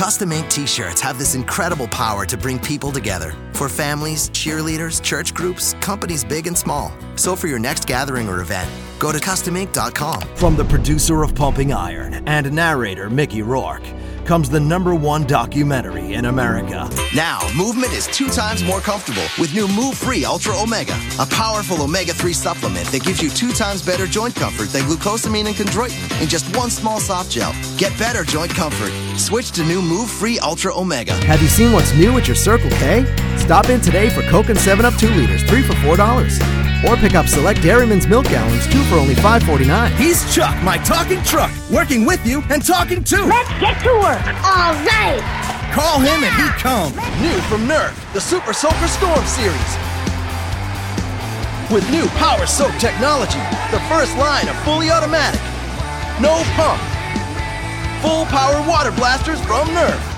Custom ink t shirts have this incredible power to bring people together for families, cheerleaders, church groups, companies big and small. So for your next gathering or event, go to customink.com. From the producer of Pumping Iron and narrator Mickey Rourke comes the number one documentary in America. Now, movement is two times more comfortable with new Move Free Ultra Omega, a powerful omega 3 supplement that gives you two times better joint comfort than glucosamine and chondroitin in just one small soft gel. Get better joint comfort. Switch to new Move Free Ultra Omega. Have you seen what's new at your Circle K? Stop in today for Coke and 7 Up 2 liters, 3 for $4. Or pick up select Dairyman's milk gallons, 2 for only $5.49. He's Chuck, my talking truck, working with you and talking too. Let's get to work. All right. Call him and he comes. New from Nerf, the Super Soaker Storm Series. With new Power Soak technology, the first line of fully automatic. No pump. Full power water blasters from Nerf.